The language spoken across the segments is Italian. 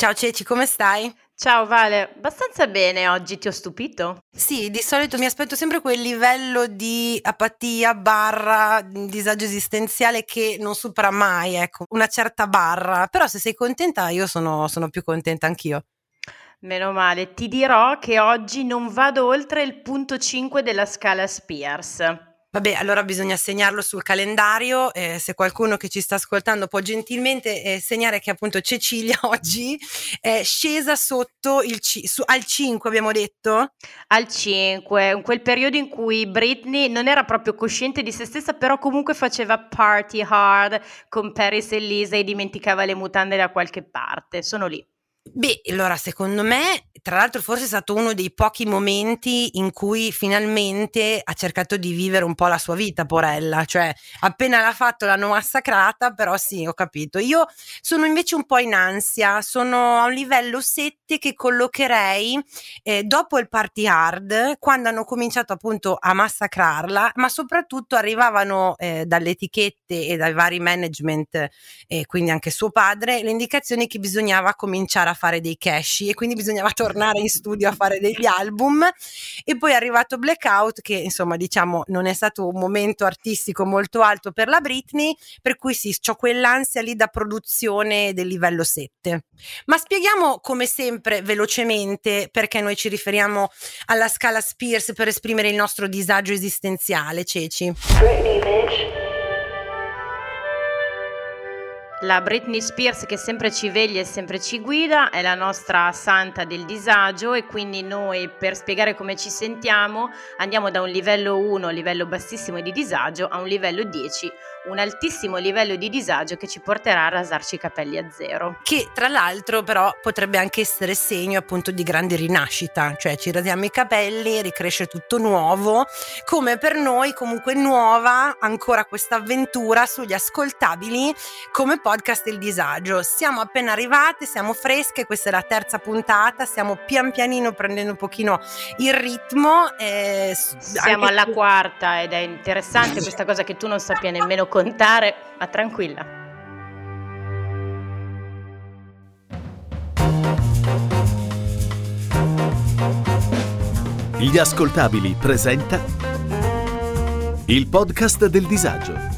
Ciao Ceci, come stai? Ciao Vale, abbastanza bene oggi, ti ho stupito? Sì, di solito mi aspetto sempre quel livello di apatia barra disagio esistenziale che non supera mai, ecco, una certa barra. Però se sei contenta io sono, sono più contenta anch'io. Meno male, ti dirò che oggi non vado oltre il punto 5 della scala Spears. Vabbè, allora bisogna segnarlo sul calendario. Eh, se qualcuno che ci sta ascoltando può gentilmente eh, segnare che appunto Cecilia oggi è scesa sotto il c- su, al 5, abbiamo detto? Al 5, in quel periodo in cui Britney non era proprio cosciente di se stessa, però comunque faceva party hard con Paris e Lisa e dimenticava le mutande da qualche parte. Sono lì. Beh, allora secondo me, tra l'altro forse è stato uno dei pochi momenti in cui finalmente ha cercato di vivere un po' la sua vita, Porella, cioè appena l'ha fatto l'hanno massacrata, però sì, ho capito. Io sono invece un po' in ansia, sono a un livello 7 che collocherei eh, dopo il party hard, quando hanno cominciato appunto a massacrarla, ma soprattutto arrivavano eh, dalle etichette e dai vari management, eh, quindi anche suo padre, le indicazioni che bisognava cominciare a fare dei cash e quindi bisognava tornare in studio a fare degli album. E poi è arrivato Blackout che insomma diciamo non è stato un momento artistico molto alto per la Britney per cui sì, ho quell'ansia lì da produzione del livello 7 ma spieghiamo come sempre velocemente perché noi ci riferiamo alla scala Spears per esprimere il nostro disagio esistenziale Ceci. Britney bitch La Britney Spears che sempre ci veglia e sempre ci guida è la nostra santa del disagio e quindi noi per spiegare come ci sentiamo andiamo da un livello 1, livello bassissimo di disagio, a un livello 10, un altissimo livello di disagio che ci porterà a rasarci i capelli a zero. Che tra l'altro però potrebbe anche essere segno appunto di grande rinascita, cioè ci rasiamo i capelli, ricresce tutto nuovo, come per noi comunque nuova ancora questa avventura sugli ascoltabili come podcast Il Disagio. Siamo appena arrivate, siamo fresche, questa è la terza puntata, stiamo pian pianino prendendo un pochino il ritmo. Eh, siamo alla su... quarta ed è interessante questa cosa che tu non sappia nemmeno contare, ma tranquilla. Gli ascoltabili presenta il podcast del disagio.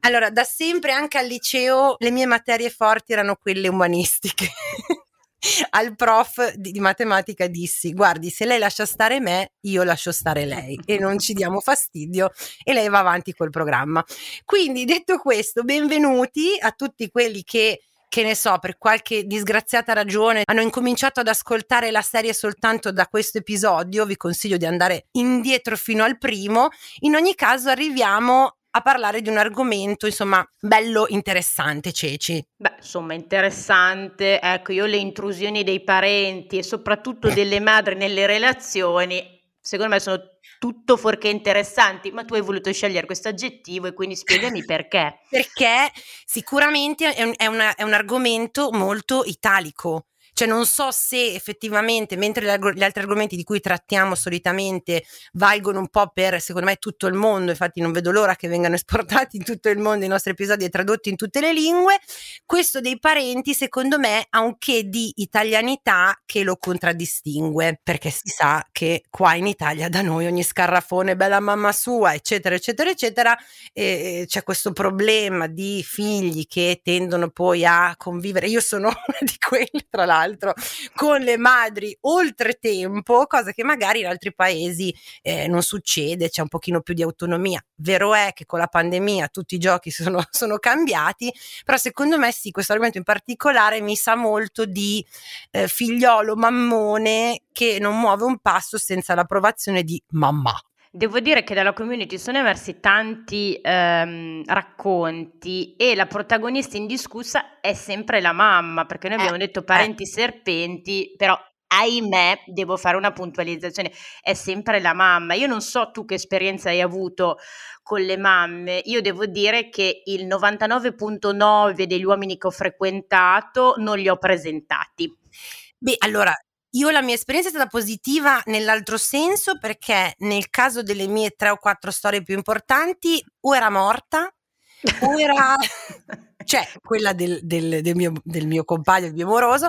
Allora, da sempre anche al liceo le mie materie forti erano quelle umanistiche. al prof di, di, matematica dissi guardi se lei lascia stare me io lascio stare lei e non ci diamo fastidio e lei va avanti col programma quindi detto questo benvenuti a tutti quelli che che ne so, per qualche disgraziata ragione hanno incominciato ad ascoltare la serie soltanto da questo episodio, vi consiglio di andare indietro fino al primo. In ogni caso arriviamo a parlare di un argomento, insomma, bello interessante, Ceci. Beh, insomma, interessante. Ecco, io le intrusioni dei parenti e soprattutto delle madri nelle relazioni, secondo me sono tutto fuorché interessanti, ma tu hai voluto scegliere questo aggettivo e quindi spiegami perché. perché sicuramente è un, è, una, è un argomento molto italico cioè non so se effettivamente, mentre gli altri argomenti di cui trattiamo solitamente valgono un po' per, secondo me, tutto il mondo, infatti non vedo l'ora che vengano esportati in tutto il mondo i nostri episodi e tradotti in tutte le lingue, questo dei parenti, secondo me, ha un che di italianità che lo contraddistingue, perché si sa che qua in Italia da noi ogni scarrafone bella mamma sua, eccetera, eccetera, eccetera, e c'è questo problema di figli che tendono poi a convivere. Io sono una di quelle, tra l'altro l'altro con le madri oltretempo, cosa che magari in altri paesi eh, non succede, c'è un pochino più di autonomia. Vero è che con la pandemia tutti i giochi sono, sono cambiati, però secondo me sì, questo argomento in particolare mi sa molto di eh, figliolo mammone che non muove un passo senza l'approvazione di mamma. Devo dire che dalla community sono emersi tanti ehm, racconti e la protagonista indiscussa è sempre la mamma, perché noi abbiamo eh, detto parenti eh. serpenti, però ahimè, devo fare una puntualizzazione, è sempre la mamma. Io non so tu che esperienza hai avuto con le mamme, io devo dire che il 99.9 degli uomini che ho frequentato non li ho presentati. Beh, allora, io la mia esperienza è stata positiva nell'altro senso perché nel caso delle mie tre o quattro storie più importanti o era morta o era cioè quella del, del, del, mio, del, mio, compagno, il mio moroso,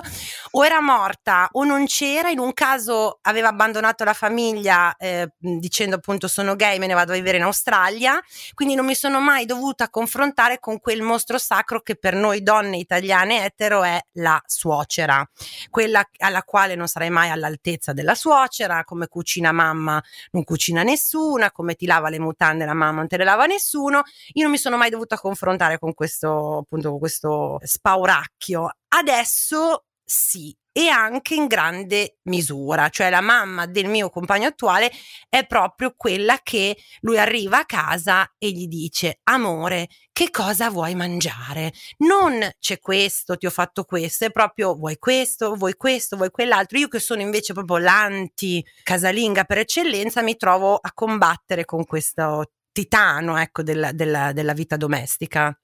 o era morta o non c'era, in un caso aveva abbandonato la famiglia eh, dicendo appunto sono gay, me ne vado a vivere in Australia, quindi non mi sono mai dovuta confrontare con quel mostro sacro che per noi donne italiane etero è la suocera, quella alla quale non sarai mai all'altezza della suocera, come cucina mamma non cucina nessuna, come ti lava le mutande la mamma non te le lava nessuno, io non mi sono mai dovuta confrontare con questo appunto questo spauracchio. Adesso sì, e anche in grande misura, cioè la mamma del mio compagno attuale è proprio quella che lui arriva a casa e gli dice amore, che cosa vuoi mangiare? Non c'è questo, ti ho fatto questo, è proprio vuoi questo, vuoi questo, vuoi quell'altro. Io che sono invece proprio l'anti casalinga per eccellenza mi trovo a combattere con questo titano, ecco, della, della, della vita domestica.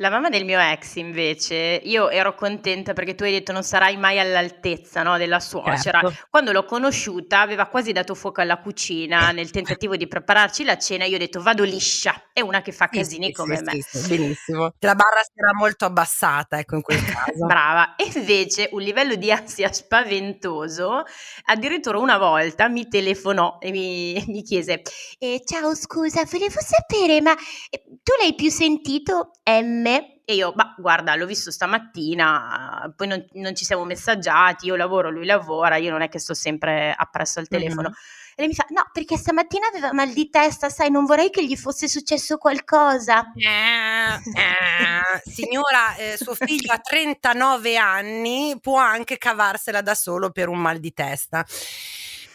La mamma del mio ex invece, io ero contenta perché tu hai detto non sarai mai all'altezza, no, della suocera. Certo. Quando l'ho conosciuta aveva quasi dato fuoco alla cucina nel tentativo di prepararci la cena, io ho detto vado liscia, è una che fa casini sì, come sì, me. Sì, benissimo. La barra si era molto abbassata, ecco in quel caso. Brava. E invece un livello di ansia spaventoso, addirittura una volta mi telefonò e mi, mi chiese eh, ciao scusa, volevo sapere ma eh, tu l'hai più sentito M? Me e io, ma guarda, l'ho visto stamattina, poi non, non, ci siamo messaggiati, io lavoro, lui lavora, io non è che sto sempre appresso al telefono. Mm-hmm. E lei mi fa, no, perché stamattina aveva mal di testa, sai, non vorrei che gli fosse successo qualcosa. Eh, eh, signora, eh, suo figlio ha 39 anni, può anche cavarsela da solo per un mal di testa.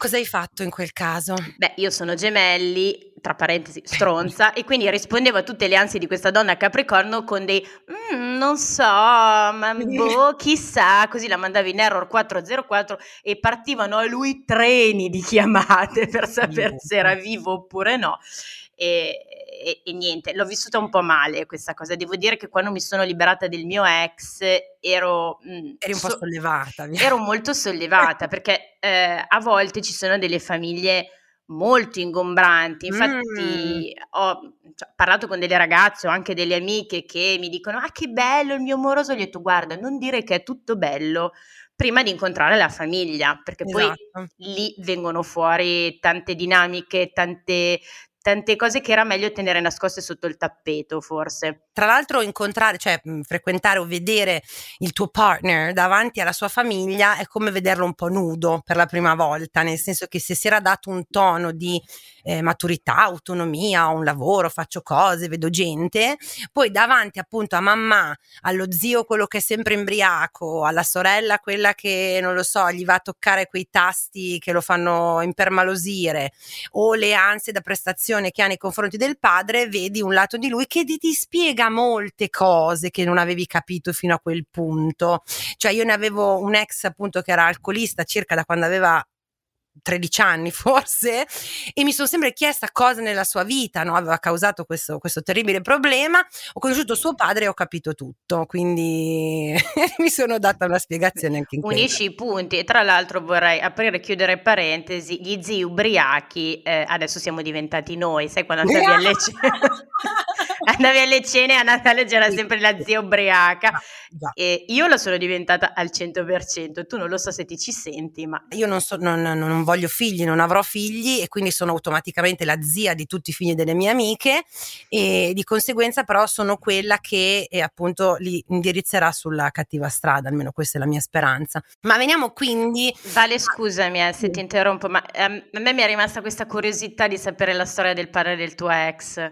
Cosa hai fatto in quel caso? Beh, io sono gemelli, tra parentesi, stronza, e quindi rispondevo a tutte le ansie di questa donna Capricorno con dei mm, non so, ma boh, chissà, così la mandavi in error 404 e partivano a lui treni di chiamate per sapere se era vivo oppure no. E, e, e, niente, l'ho vissuta un po' male questa cosa. Devo dire che quando mi sono liberata del mio ex ero... Mh, mm, Eri un po' sollevata. Via. Ero molto sollevata perché eh, a volte ci sono delle famiglie molto ingombranti. Infatti mm. ho cioè, parlato con delle ragazze o anche delle amiche che mi dicono ah che bello il mio amoroso, gli ho detto guarda non dire che è tutto bello prima di incontrare la famiglia, perché esatto. poi lì vengono fuori tante dinamiche, tante, tante cose che era meglio tenere nascoste sotto il tappeto, forse. Tra l'altro, incontrare, cioè frequentare o vedere il tuo partner davanti alla sua famiglia è come vederlo un po' nudo per la prima volta, nel senso che se si era dato un tono di eh, maturità, autonomia, ho un lavoro, faccio cose, vedo gente, poi davanti appunto a mamma, allo zio quello che è sempre imbriaco, alla sorella quella che non lo so, gli va a toccare quei tasti che lo fanno impermalosire o le ansie da prestazione che ha nei confronti del padre, vedi un lato di lui che ti, ti spiega molte cose che non avevi capito fino a quel punto. Cioè io ne avevo un ex appunto che era alcolista circa da quando aveva 13 anni forse e mi sono sempre chiesta cosa nella sua vita no? aveva causato questo, questo, terribile problema ho conosciuto suo padre e ho capito tutto quindi mi sono data una spiegazione anche in unisci i punti e tra l'altro vorrei aprire e chiudere parentesi gli zii ubriachi eh, adesso siamo diventati noi sai quando andavi alle cene andavi alle cene a Natale c'era sempre la zia ubriaca. E io lo sono diventata al 100% tu non lo so se ti ci senti ma io non so non, non voglio figli, non avrò figli e quindi sono automaticamente la zia di tutti i figli delle mie amiche e di conseguenza però sono quella che eh, appunto li indirizzerà sulla cattiva strada, almeno questa è la mia speranza. Ma veniamo quindi... Vale, scusami eh, se ti interrompo, ma ehm, a me mi è rimasta questa curiosità di sapere la storia del padre del tuo ex.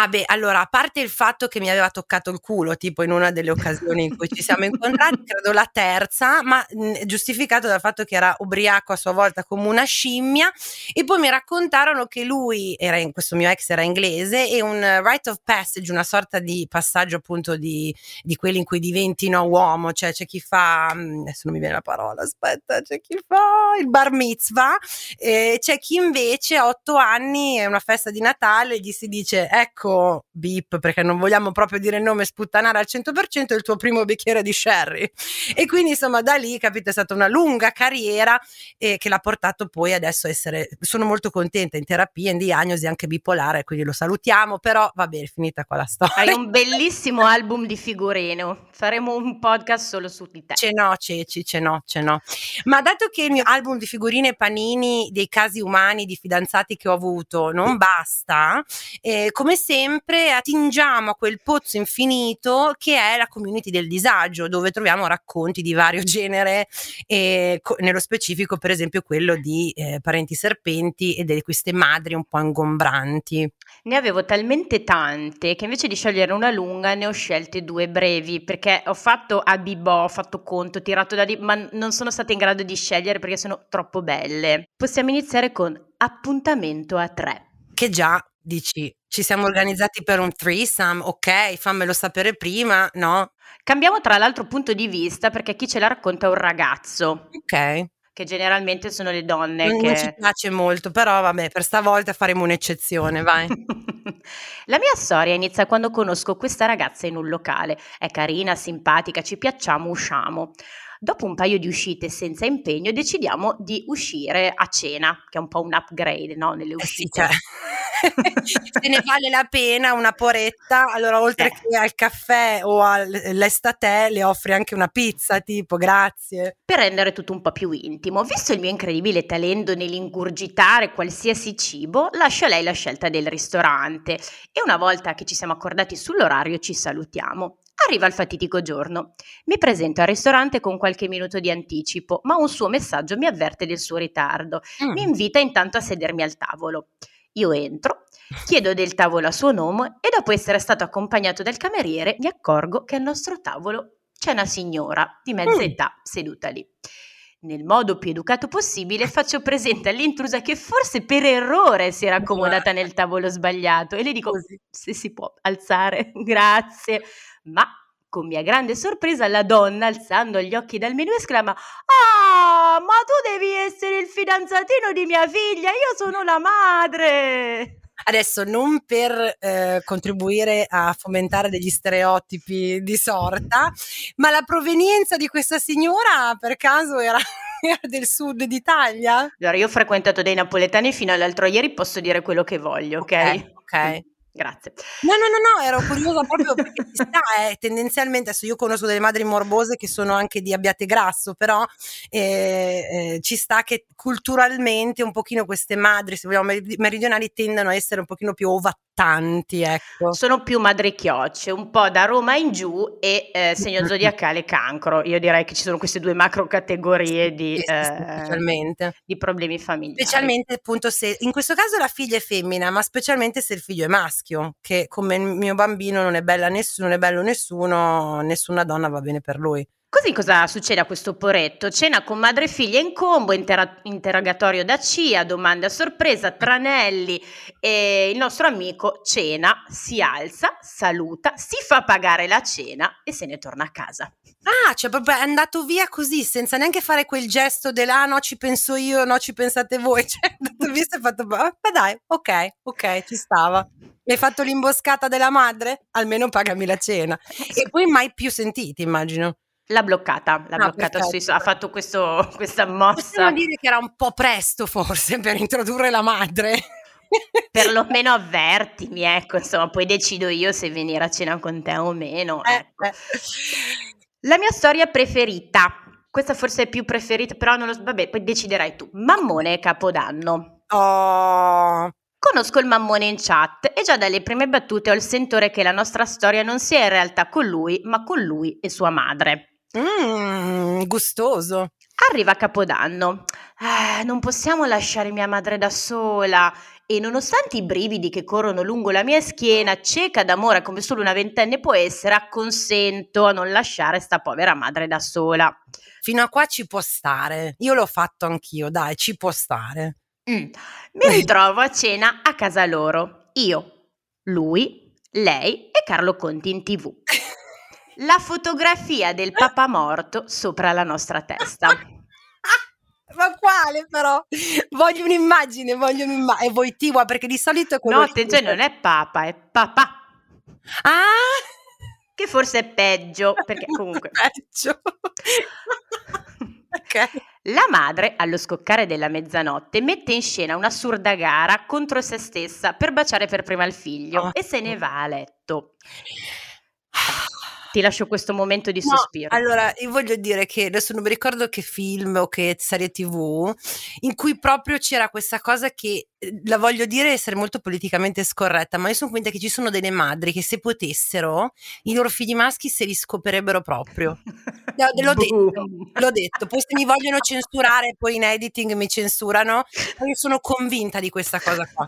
Ah beh, allora, a parte il fatto che mi aveva toccato il culo, tipo in una delle occasioni in cui ci siamo incontrati, credo la terza, ma mh, giustificato dal fatto che era ubriaco a sua volta come una scimmia e poi mi raccontarono che lui, era in, questo mio ex era inglese e un rite of passage, una sorta di passaggio appunto di, di quelli in cui diventi no, uomo, cioè c'è chi fa, adesso non mi viene la parola, aspetta, c'è chi fa il bar mitzvah, e c'è chi invece a otto anni è una festa di Natale gli si dice ecco ecco Beep, perché non vogliamo proprio dire il nome sputtanare al 100%, il tuo primo bicchiere di sherry. E quindi insomma da lì, capite, è stata una lunga carriera eh, che l'ha portato poi adesso a essere, sono molto contenta in terapia, in diagnosi anche bipolare, quindi lo salutiamo, però va bene, finita qua la storia. Hai un bellissimo album di figurino, faremo un podcast solo su di te. Ce no, Ceci, ce no, ce no. Ma dato che il mio album di figurine panini dei casi umani di fidanzati che ho avuto non basta, eh, come sempre attingiamo a quel pozzo infinito che è la community del disagio, dove troviamo racconti di vario genere, e co- nello specifico per esempio quello di eh, parenti serpenti e di queste madri un po' ingombranti. Ne avevo talmente tante che invece di scegliere una lunga ne ho scelte due brevi perché ho fatto a bibò, ho fatto conto, tirato da lì, ma non sono stata in grado di scegliere perché sono troppo belle. Possiamo iniziare con appuntamento a tre. Che già dici ci siamo organizzati per un threesome, ok, fammelo sapere prima, no? Cambiamo tra l'altro punto di vista perché chi ce la racconta è un ragazzo. Ok. Che generalmente sono le donne non, che... Non ci piace molto, però vabbè, per stavolta faremo un'eccezione, vai. La mia storia inizia quando conosco questa ragazza in un locale. È carina, simpatica, ci piacciamo, usciamo. Dopo un paio di uscite senza impegno decidiamo di uscire a cena, che è un po' un upgrade no? nelle uscite. Eh sì, cioè. Se ne vale la pena una poretta, allora oltre eh. che al caffè o all'estate le offri anche una pizza, tipo grazie. Per rendere tutto un po' più intimo, visto il mio incredibile talento nell'ingurgitare qualsiasi cibo, lascio a lei la scelta del ristorante e una volta che ci siamo accordati sull'orario ci salutiamo. Arriva il fatidico giorno. Mi presento al ristorante con qualche minuto di anticipo, ma un suo messaggio mi avverte del suo ritardo. Mm. Mi invita intanto a sedermi al tavolo. Io entro, chiedo del tavolo a suo nome e dopo essere stato accompagnato dal cameriere mi accorgo che al nostro tavolo c'è una signora di mezza mm. età seduta lì. Nel modo più educato possibile faccio presente all'intrusa che forse per errore si era accomodata nel tavolo sbagliato e le dico se si può alzare, grazie ma con mia grande sorpresa la donna, alzando gli occhi dal menù, esclama Ah, ma tu devi essere il fidanzatino di mia figlia, io sono la madre. Adesso non per eh, contribuire a fomentare degli stereotipi di sorta, ma la provenienza di questa signora per caso era del sud d'Italia? Allora, io ho frequentato dei napoletani fino all'altro ieri, posso dire quello che voglio, ok? Ok. okay. Grazie. No, no, no, no, ero curiosa proprio perché ci sta, eh, tendenzialmente, adesso io conosco delle madri morbose che sono anche di abbiate grasso, però eh, eh, ci sta che culturalmente un pochino queste madri, se vogliamo, meridionali tendono a essere un pochino più ovattanti, ecco. Sono più madre chiocce, un po' da Roma in giù e eh, segno zodiacale cancro. Io direi che ci sono queste due macro categorie di, eh, di problemi familiari. Specialmente appunto se, in questo caso la figlia è femmina, ma specialmente se il figlio è maschio maschio, che come il mio bambino non è bella nessuno, non è bello nessuno, nessuna donna va bene per lui. Così cosa succede a questo poretto? Cena con madre e figlia in combo, intera- interrogatorio da CIA, domande a sorpresa, tranelli e il nostro amico cena, si alza, saluta, si fa pagare la cena e se ne torna a casa. Ah, cioè proprio è andato via così, senza neanche fare quel gesto del ah no ci penso io, no ci pensate voi, cioè è andato via e si è fatto, beh dai, ok, ok, ci stava. Mi hai fatto l'imboscata della madre? Almeno pagami la cena. E poi mai più sentiti, immagino. L'ha bloccata, l'ha ah, bloccata sui, ha fatto questo, questa mossa. Possiamo dire che era un po' presto forse per introdurre la madre. Perlomeno avvertimi, ecco, insomma, poi decido io se venire a cena con te o meno. Eh, ecco. eh. La mia storia preferita, questa forse è più preferita, però non lo so, vabbè, poi deciderai tu. Mammone e Capodanno. Oh. Conosco il mammone in chat e già dalle prime battute ho il sentore che la nostra storia non sia in realtà con lui, ma con lui e sua madre. Mmm, gustoso. Arriva Capodanno. Eh, non possiamo lasciare mia madre da sola. e nonostante i brividi che corrono lungo la mia schiena, cieca d'amore come solo una ventenne può essere, acconsento a non lasciare sta povera madre da sola. Fino a qua ci può stare. Io l'ho fatto anch'io, dai, ci può stare. Mm. Mi ritrovo a cena a casa loro. Io, lui, lei e Carlo Conti in tv. La fotografia del papà morto sopra la nostra testa. Ma quale però? Voglio un'immagine, voglio un'immagine. E voi Tiwa, perché di solito è quello No, attenzione, non è papa, è papà. Ah! Che forse è peggio, perché comunque... peggio. ok. La madre, allo scoccare della mezzanotte, mette in scena un'assurda gara contro se stessa per baciare per prima il figlio oh. e se ne va a letto. Ti lascio questo momento di no, sospiro. Allora, io voglio dire che adesso non mi ricordo che film o che serie tv in cui proprio c'era questa cosa che la voglio dire essere molto politicamente scorretta, ma io sono convinta che ci sono delle madri che se potessero i loro figli maschi se li scoperebbero proprio. L'ho detto, l'ho detto. Poi se mi vogliono censurare, poi in editing mi censurano, io sono convinta di questa cosa qua.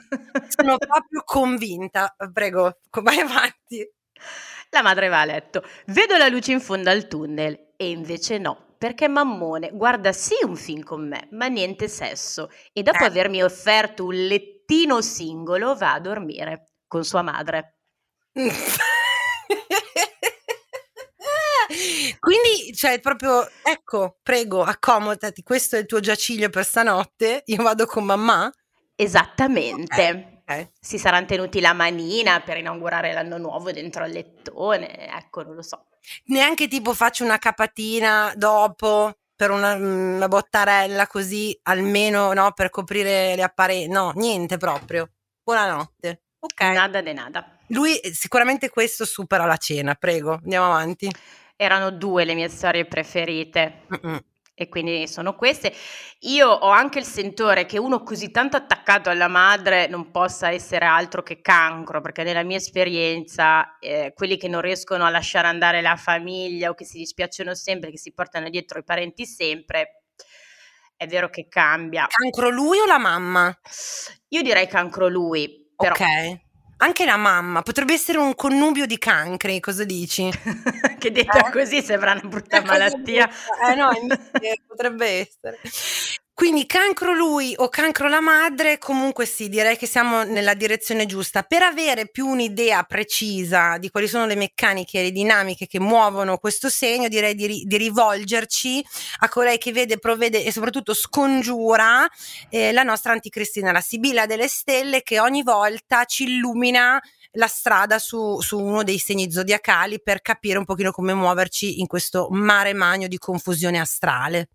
Sono proprio convinta. Prego, vai avanti. La madre va a letto. Vedo la luce in fondo al tunnel e invece no, perché Mammone guarda sì un film con me, ma niente sesso. E dopo eh. avermi offerto un lettino singolo va a dormire con sua madre. Quindi, cioè, proprio, ecco, prego, accomodati, questo è il tuo giaciglio per stanotte, io vado con mamma? Esattamente. Okay. Okay. Si saranno tenuti la manina per inaugurare l'anno nuovo dentro al lettone, ecco, non lo so. Neanche tipo faccio una capatina dopo per una, una bottarella così, almeno no, per coprire le apparenze. No, niente proprio. Buonanotte. Ok. Nada de nada. Lui eh, sicuramente questo supera la cena, prego, andiamo avanti. Erano due le mie storie preferite. Mm-mm e quindi sono queste. Io ho anche il sentore che uno così tanto attaccato alla madre non possa essere altro che cancro, perché nella mia esperienza eh, quelli che non riescono a lasciare andare la famiglia o che si dispiacciono sempre, che si portano dietro i parenti sempre, è vero che cambia. Cancro lui o la mamma? Io direi cancro lui. Però ok. Anche la mamma, potrebbe essere un connubio di cancri, cosa dici? che detta eh? così sembra una brutta malattia. eh no, potrebbe essere. Quindi cancro lui o cancro la madre, comunque sì, direi che siamo nella direzione giusta. Per avere più un'idea precisa di quali sono le meccaniche e le dinamiche che muovono questo segno, direi di, di rivolgerci a colei che vede, provvede e soprattutto scongiura eh, la nostra anticristina, la Sibilla delle Stelle, che ogni volta ci illumina la strada su, su, uno dei segni zodiacali per capire un pochino come muoverci in questo mare magno di confusione astrale.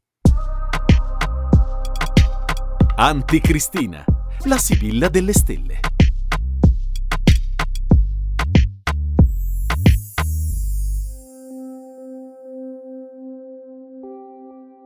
Anticristina, la Sibilla delle stelle.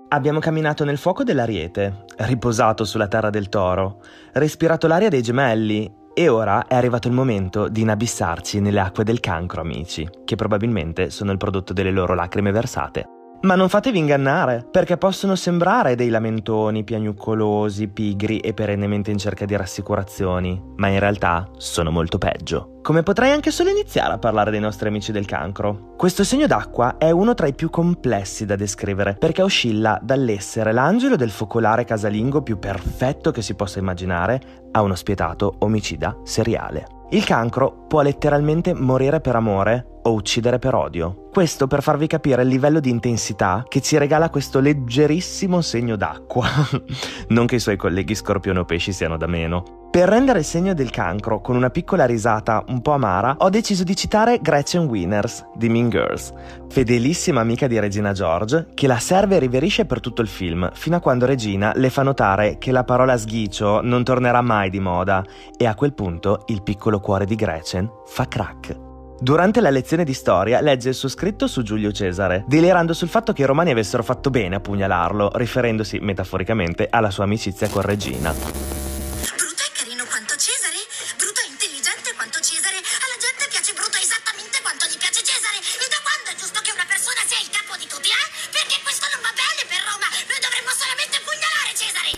Abbiamo camminato nel fuoco dell'ariete, riposato sulla terra del toro, respirato l'aria dei gemelli e ora è arrivato il momento di inabissarci nelle acque del cancro, amici, che probabilmente sono il prodotto delle loro lacrime versate. Ma non fatevi ingannare, perché possono sembrare dei lamentoni piagnuccolosi, pigri e perennemente in cerca di rassicurazioni, ma in realtà sono molto peggio. Come potrei anche solo iniziare a parlare dei nostri amici del cancro? Questo segno d'acqua è uno tra i più complessi da descrivere, perché oscilla dall'essere l'angelo del focolare casalingo più perfetto che si possa immaginare a uno spietato omicida seriale. Il cancro può letteralmente morire per amore o uccidere per odio. Questo per farvi capire il livello di intensità che ci regala questo leggerissimo segno d'acqua. non che i suoi colleghi scorpione o pesci siano da meno. Per rendere il segno del cancro con una piccola risata un po' amara, ho deciso di citare Gretchen Winners di Mean Girls, fedelissima amica di Regina George, che la serve e riverisce per tutto il film, fino a quando Regina le fa notare che la parola sghicio non tornerà mai di moda e a quel punto il piccolo cuore di Gretchen fa crack. Durante la lezione di storia legge il suo scritto su Giulio Cesare, delirando sul fatto che i romani avessero fatto bene a pugnalarlo, riferendosi metaforicamente alla sua amicizia con Regina. Bruto è carino quanto Cesare? Bruto è intelligente quanto Cesare? Alla gente piace Bruto esattamente quanto gli piace Cesare? E da quando è giusto che una persona sia il capo di tutti, eh? Perché questo non va bene per Roma! Noi dovremmo solamente pugnalare Cesare!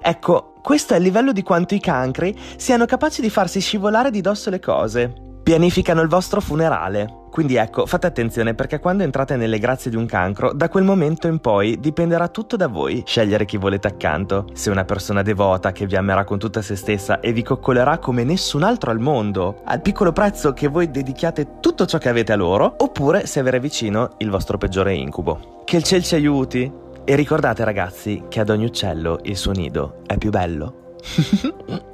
Ecco, Questo è il livello di quanto i cancri siano capaci di farsi scivolare di dosso le cose. Pianificano il vostro funerale. Quindi ecco, fate attenzione perché quando entrate nelle grazie di un cancro, da quel momento in poi dipenderà tutto da voi scegliere chi volete accanto. Se una persona devota che vi amerà con tutta se stessa e vi coccolerà come nessun altro al mondo, al piccolo prezzo che voi dedichiate tutto ciò che avete a loro, oppure se avere vicino il vostro peggiore incubo. Che il ciel ci aiuti! E ricordate ragazzi che ad ogni uccello il suo nido è più bello.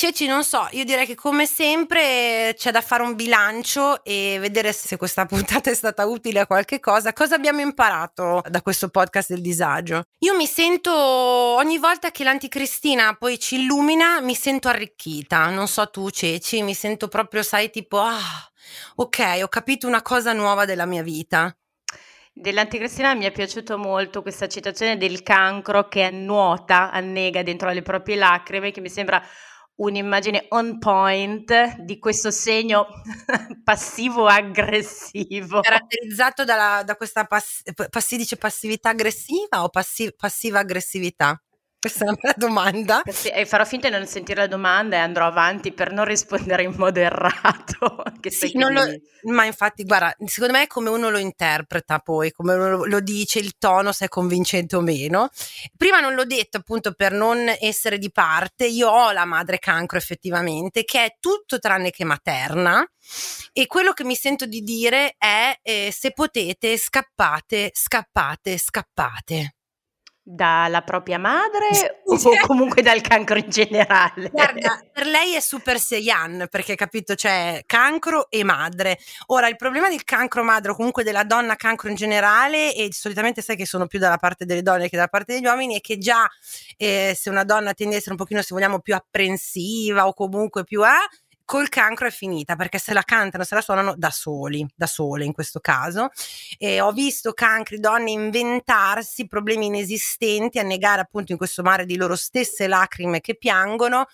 Ceci, non so, io direi che come sempre c'è da fare un bilancio e vedere se questa puntata è stata utile a qualche cosa. Cosa abbiamo imparato da questo podcast del disagio? Io mi sento ogni volta che l'anticristina poi ci illumina, mi sento arricchita. Non so tu, Ceci, mi sento proprio, sai, tipo, ah, ok, ho capito una cosa nuova della mia vita. Dell'anticristina mi è piaciuto molto questa citazione del cancro che nuota, annega dentro le proprie lacrime, che mi sembra un'immagine on point di questo segno passivo-aggressivo. Caratterizzato dalla, da questa pass- si dice passività aggressiva o passi- passiva aggressività? Questa è una bella domanda. E farò finta di non sentire la domanda e andrò avanti per non rispondere in modo errato. sì, lo, ma infatti, guarda, secondo me è come uno lo interpreta poi, come uno lo, lo, dice, il tono, se è convincente o meno. Prima non l'ho detto appunto per non essere di parte, io ho la madre cancro effettivamente, che è tutto tranne che materna. E quello che mi sento di dire è: eh, se potete, scappate, scappate, scappate. Dalla propria madre o comunque dal cancro in generale? Guarda, per lei è super seiyan perché capito c'è cancro e madre. Ora il problema del cancro madre o comunque della donna cancro in generale e solitamente sai che sono più dalla parte delle donne che dalla parte degli uomini è che già eh, se una donna tende a essere un pochino se vogliamo più apprensiva o comunque più a eh, col cancro è finita perché se la cantano, se la suonano da soli, da sole in questo caso. E ho visto cancri, donne inventarsi problemi inesistenti, annegare appunto in questo mare di loro stesse lacrime che piangono.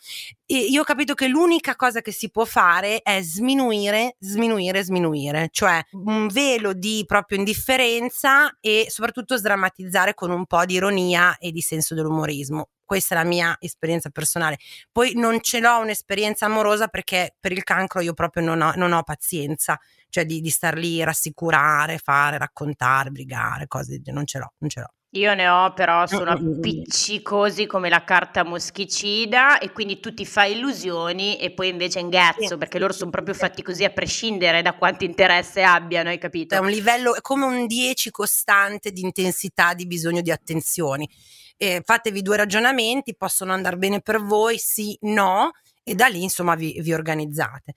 Io ho capito che l'unica cosa che si può fare è sminuire, sminuire, sminuire, cioè un velo di proprio indifferenza e soprattutto sdrammatizzare con un po' di ironia e di senso dell'umorismo questa è la mia esperienza personale. Poi non ce l'ho un'esperienza amorosa perché per il cancro io proprio non ho, non ho pazienza, cioè di, di, star lì, rassicurare, fare, raccontare, brigare, cose, non ce l'ho, non ce l'ho. Io ne ho, però sono appiccicosi come la carta moschicida e quindi tu ti fai illusioni e poi invece ingazzo perché loro sono proprio fatti così a prescindere da quanto interesse abbiano, hai capito? È un livello, è come un 10 costante di intensità, di bisogno di attenzioni eh, fatevi due ragionamenti, possono andare bene per voi, sì, no, e da lì insomma vi, vi organizzate.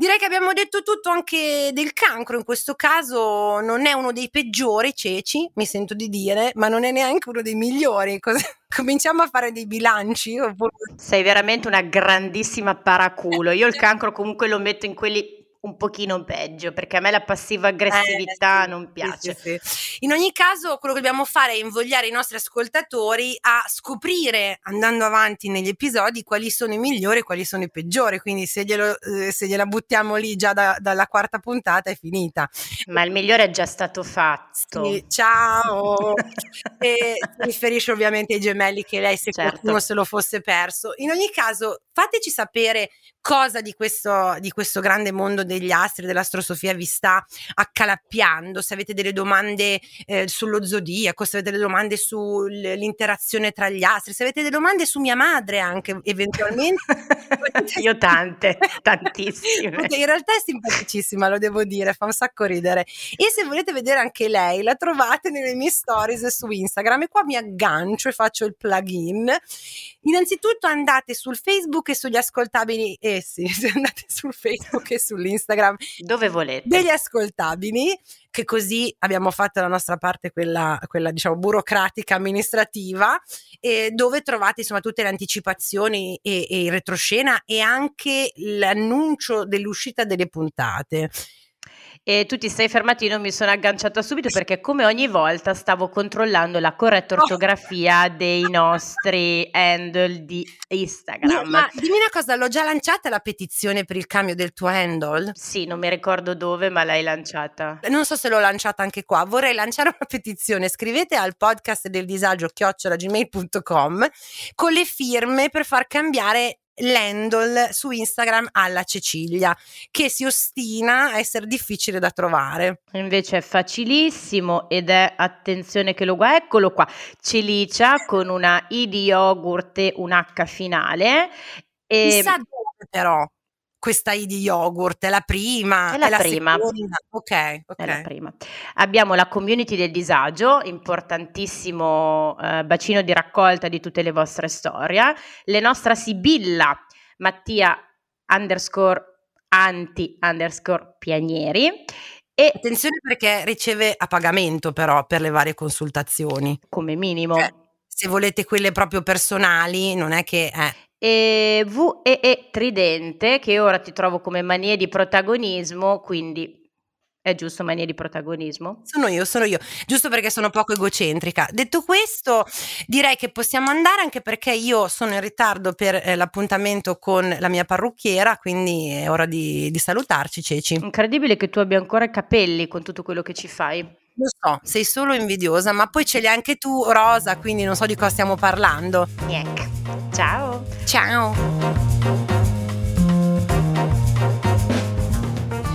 Direi che abbiamo detto tutto anche del cancro, in questo caso non è uno dei peggiori ceci, mi sento di dire, ma non è neanche uno dei migliori. Cosa... Cominciamo a fare dei bilanci? Oppure... Sei veramente una grandissima paraculo. Io il cancro comunque lo metto in quelli un pochino peggio perché a me la passiva aggressività eh, sì, non piace. Sì, sì, In ogni caso, quello che dobbiamo fare è invogliare i nostri ascoltatori a scoprire, andando avanti negli episodi, quali sono i migliori e quali sono i peggiori. Quindi, se, glielo, eh, se gliela buttiamo lì già da, dalla quarta puntata, è finita. Ma il migliore è già stato fatto. ciao! e si riferisce ovviamente ai gemelli che lei, se certo. qualcuno se lo fosse perso. In ogni caso, fateci sapere cosa di questo, di questo grande mondo degli astri, dell'astrosofia vi sta accalappiando, se avete delle domande eh, sullo zodiaco, se avete delle domande sull'interazione tra gli astri, se avete delle domande su mia madre anche eventualmente. Io tante, tantissime. In realtà è simpaticissima, lo devo dire, fa un sacco ridere. E se volete vedere anche lei, la trovate nelle mie stories su Instagram e qua mi aggancio e faccio il plugin. Innanzitutto andate sul Facebook e sugli ascoltabili, eh sì, andate sul Facebook e sull'Instagram Instagram. Dove volete. Degli ascoltabili, che così abbiamo fatto la nostra parte, quella, quella diciamo burocratica, amministrativa, e dove trovate insomma tutte le anticipazioni e, e il retroscena e anche l'annuncio dell'uscita delle puntate. E tu ti sei fermato, io non mi sono agganciata subito perché come ogni volta stavo controllando la corretta Oh. ortografia dei nostri handle di Instagram. Io- ma dimmi una cosa, l'ho già lanciata la petizione per il cambio del tuo handle? Sì, non mi ricordo dove, ma l'hai lanciata. Non so se l'ho lanciata anche qua. Vorrei lanciare una petizione. Scrivete al podcast del disagio chiocciolagmail.com con le firme per far cambiare l'handle su Instagram alla Cecilia, che si ostina a essere difficile da trovare. Invece è facilissimo ed è, attenzione che lo guarda, eccolo qua, Celicia con una I di yogurt e un H finale. E Chissà dove però questa I di yogurt, è la prima, È la prima. seconda. Ok, ok. È la prima. Abbiamo la community del disagio, importantissimo eh, bacino di raccolta di tutte le vostre storie. Le nostra Sibilla Mattia underscore anti underscore pianieri e Attenzione perché riceve a pagamento però per le varie consultazioni. come minimo Cioè, se volete quelle proprio personali, non è che... Eh. E VEE Tridente che ora ti trovo come manie di protagonismo, quindi è giusto manie di protagonismo? Sono io, sono io, giusto perché sono poco egocentrica. Detto questo, direi che possiamo andare anche perché io sono in ritardo per eh, l'appuntamento con la mia parrucchiera, quindi è ora di, di salutarci, Ceci. Incredibile che tu abbia ancora i capelli con tutto quello che ci fai. Lo so, sei solo invidiosa, ma poi ce li hai anche tu, Rosa, quindi non so di cosa stiamo parlando. Niente. Ciao. Ciao!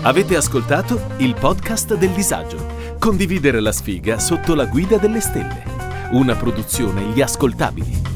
Avete ascoltato il podcast del disagio. Condividere la sfiga sotto la guida delle stelle. Una produzione Gli Ascoltabili.